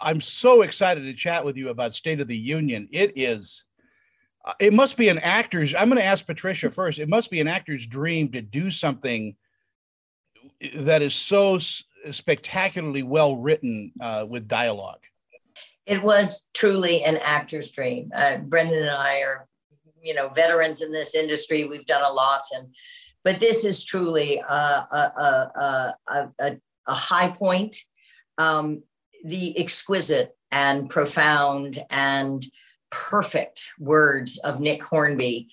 I'm so excited to chat with you about State of the Union. It is, uh, it must be an actor's. I'm going to ask Patricia first. It must be an actor's dream to do something that is so spectacularly well written uh, with dialogue. It was truly an actor's dream. Uh, Brendan and I are, you know, veterans in this industry. We've done a lot, and but this is truly a a, a, a, a high point. Um, the exquisite and profound and perfect words of Nick Hornby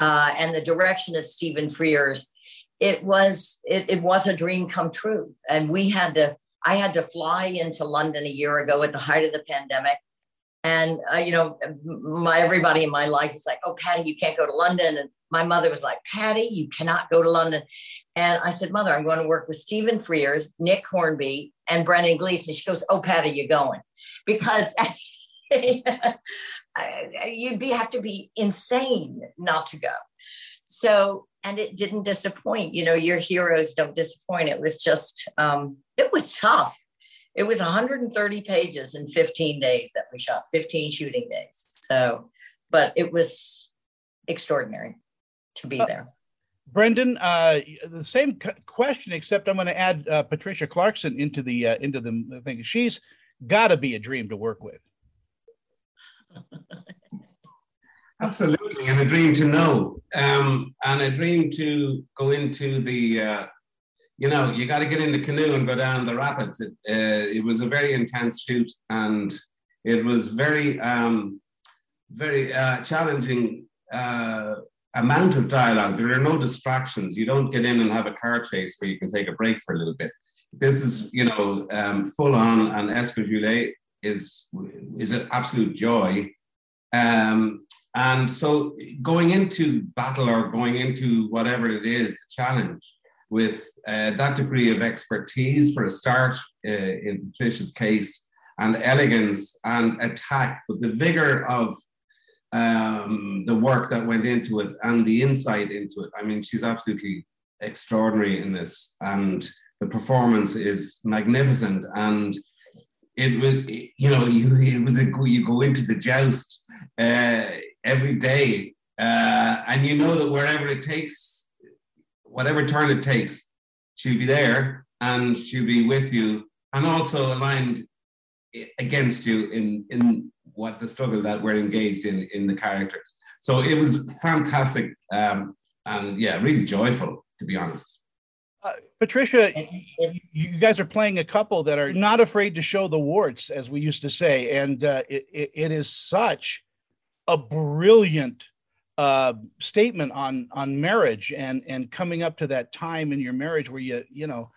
uh, and the direction of Stephen Frears it was it, it was a dream come true. And we had to i had to fly into london a year ago at the height of the pandemic and uh, you know my everybody in my life was like oh patty you can't go to london. And my mother was like patty you cannot go to london. And i said mother i'm going to work with stephen frears nick hornby and brendan gleeson. She goes oh patty you're going. Because you'd be have to be insane not to go. So and it didn't disappoint. You know your heroes don't disappoint. It was just um, it was tough it was 130 pages in 15 days that we shot 15 shooting days. So but it was extraordinary to be uh, there. Brendan uh, the same question except i'm going to add uh, patricia clarkson into the uh, into the thing. She's got to be a dream to work with. Absolutely, and a dream to know, um, and a dream to go into the, uh, you know, you got to get in the canoe and go down the rapids. It, uh, it was a very intense shoot, and it was very, um, very uh, challenging uh, amount of dialogue. There are no distractions. You don't get in and have a car chase where you can take a break for a little bit. This is, you know, um, full on, and Esker Goulet is is an absolute joy. Um, and so going into battle or going into whatever it is, the challenge with uh, that degree of expertise for a start uh, in Patricia's case and elegance and attack, but the vigor of um, the work that went into it and the insight into it. I mean, she's absolutely extraordinary in this, and the performance is magnificent. And it was, you know, you, it was a, you go into the joust. Uh, every day. Uh, and you know that wherever it takes, whatever turn it takes, she'll be there and she'll be with you and also aligned against you in, in what the struggle that we're engaged in in the characters. So it was fantastic um, and yeah, really joyful to be honest. Uh, Patricia, you guys are playing a couple that are not afraid to show the warts, as we used to say, and uh, it, it is such a brilliant uh, statement on on marriage and and coming up to that time in your marriage where you you know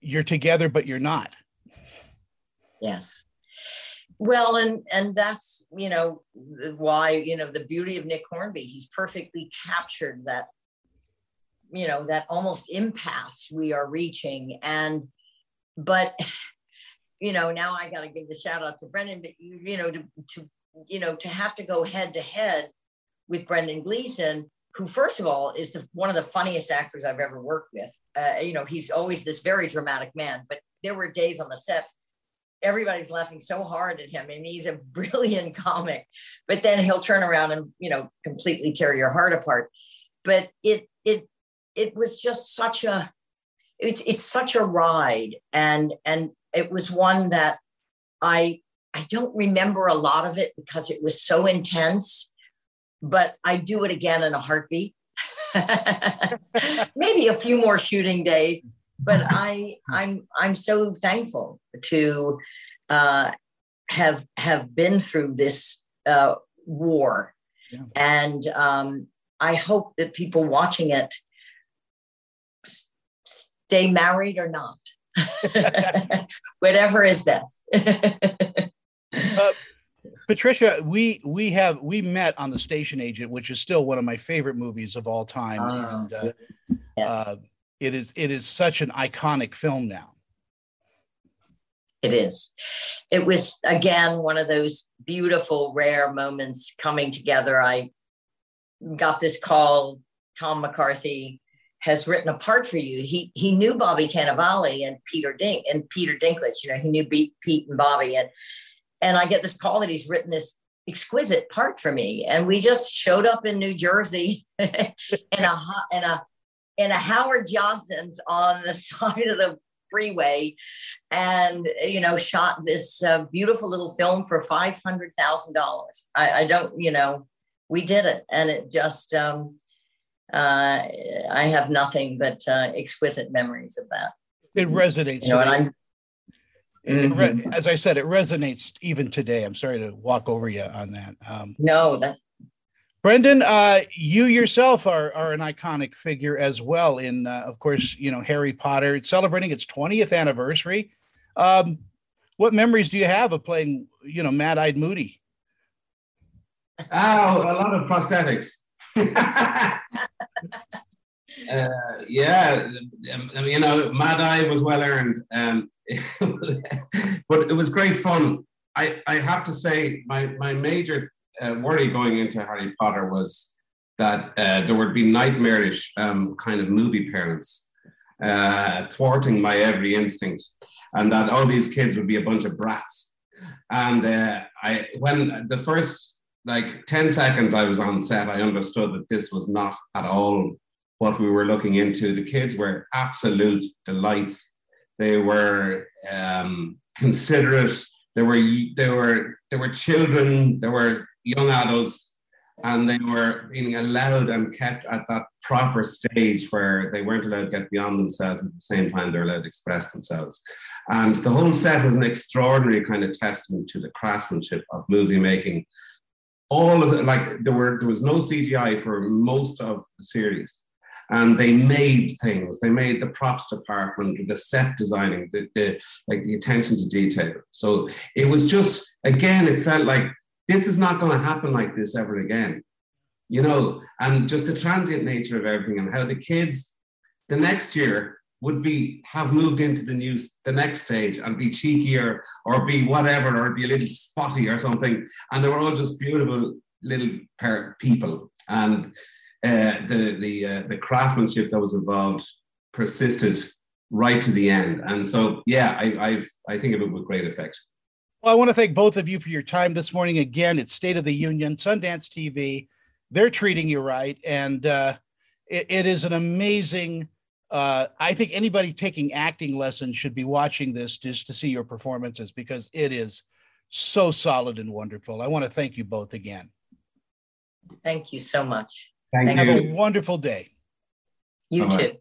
you're together but you're not. Yes. Well, and and that's you know why you know the beauty of Nick Hornby. He's perfectly captured that you know that almost impasse we are reaching, and but you know now I got to give the shout out to Brendan. But you you know to to you know, to have to go head to head with Brendan Gleeson, who, first of all, is the, one of the funniest actors I've ever worked with. Uh, you know, he's always this very dramatic man, but there were days on the sets everybody's laughing so hard at him and he's a brilliant comic but then he'll turn around and you know completely tear your heart apart but it it it was just such a it's it's such a ride and and it was one that i I don't remember a lot of it because it was so intense, but I do it again in a heartbeat. Maybe a few more shooting days, but I I'm I'm so thankful to uh, have have been through this uh, war, yeah. and um, I hope that people watching it stay married or not, whatever is best. Uh, Patricia, we we have we met on the Station Agent, which is still one of my favorite movies of all time, uh, and uh, yes. uh, it is it is such an iconic film now. It is. It was again one of those beautiful, rare moments coming together. I got this call. Tom McCarthy has written a part for you. He he knew Bobby Cannavale and Peter Dink and Peter Dinklage. You know, he knew Pete and Bobby and and I get this call that he's written this exquisite part for me. And we just showed up in New Jersey in a in a in a Howard Johnson's on the side of the freeway, and you know shot this uh, beautiful little film for five hundred thousand dollars. I don't, you know, we did it, and it just. Um, uh, I have nothing but uh, exquisite memories of that. It resonates. You know, and I'm Mm-hmm. as I said, it resonates even today. I'm sorry to walk over you on that. Um, no, that's Brendan. Uh, you yourself are are an iconic figure as well. In uh, of course, you know Harry Potter. It's celebrating its 20th anniversary. Um, what memories do you have of playing, you know, Mad Eyed Moody? Oh, a lot of prosthetics. Uh, yeah, um, you know, Mad Eye was well earned, um, but it was great fun. I, I have to say, my, my major uh, worry going into Harry Potter was that uh, there would be nightmarish um, kind of movie parents uh, thwarting my every instinct, and that all these kids would be a bunch of brats. And uh, I, when the first like 10 seconds I was on set, I understood that this was not at all what we were looking into. The kids were absolute delights. They were um, considerate. There were there were there were children. There were young adults, and they were being allowed and kept at that proper stage where they weren't allowed to get beyond themselves at the same time they're allowed to express themselves. And the whole set was an extraordinary kind of testament to the craftsmanship of movie making. All of it, like there were there was no CGI for most of the series and they made things. They made the props department, the set designing, the, the like the attention to detail. So it was just again, it felt like this is not going to happen like this ever again, you know. And just the transient nature of everything and how the kids the next year would be have moved into the new the next stage and be cheekier or be whatever or be a little spotty or something and they were all just beautiful little people and uh, the the uh, the craftsmanship that was involved persisted right to the end. And so, yeah, I I've, I think of it with great effect. Well, I want to thank both of you for your time this morning. Again, it's State of the Union, Sundance TV. They're treating you right, and uh, it, it is an amazing. Uh, I think anybody taking acting lessons should be watching this just to see your performances because it is so solid and wonderful. I want to thank you both again. Thank you so much. Thank Have you. a wonderful day. You Bye-bye. too.